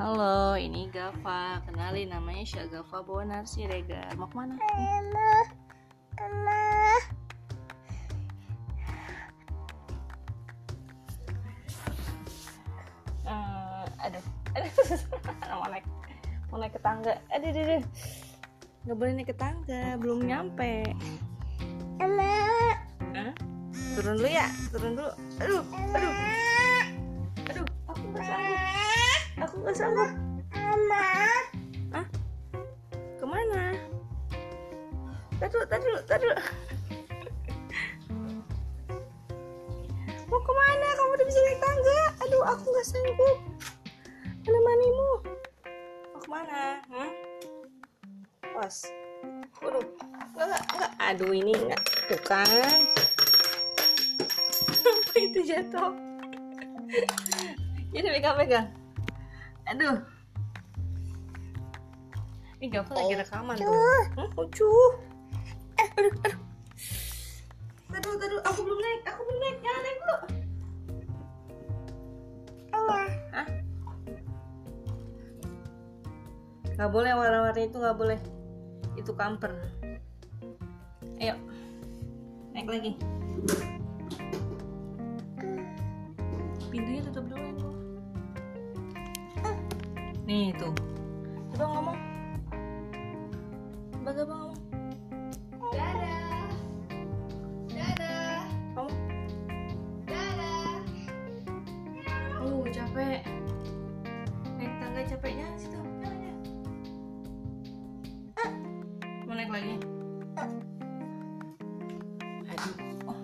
Halo, ini Gava. Kenalin namanya Syagafa Bonar Siregar. Mau ke mana? Aduh, aduh, mau naik, mau naik ke tangga. Aduh, aduh, aduh. Gak boleh naik ke tangga, belum nyampe. Hah? Turun dulu ya, turun dulu. Aduh, aduh, Aku nggak sanggup. Hah? Ke mana? Tadi tadi tadi. Mau ke mana? Kamu udah bisa naik tangga? Aduh, aku nggak sanggup. Mana manimu? Mau ke mana? Hmm? Pas. Waduh, enggak, enggak. Aduh, ini enggak. Tuh kan. Apa itu jatuh? Jadi pegang-pegang. Aduh. Ini Gava lagi rekaman tuh. Hmm, lucu. Aduh, aduh. Aduh, aduh, aku belum naik, aku belum naik, jangan naik dulu. Hah? Gak boleh warna-warni itu gak boleh. Itu kamper. Ayo, naik lagi. Pintunya tutup dulu itu. Nih tuh. Coba ngomong. Coba coba ngomong. Dadah. Dadah. Kamu? Dadah. Uh, capek. Naik tangga capeknya situ. Jangan. Mau naik lagi? Aduh. Oh.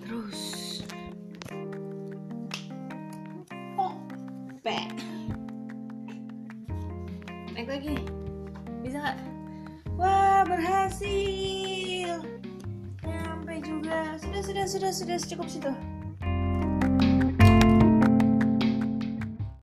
Terus. Pe. Naik lagi. Bisa nggak? Wah, berhasil. Nyampe juga. Sudah, sudah, sudah, sudah cukup situ.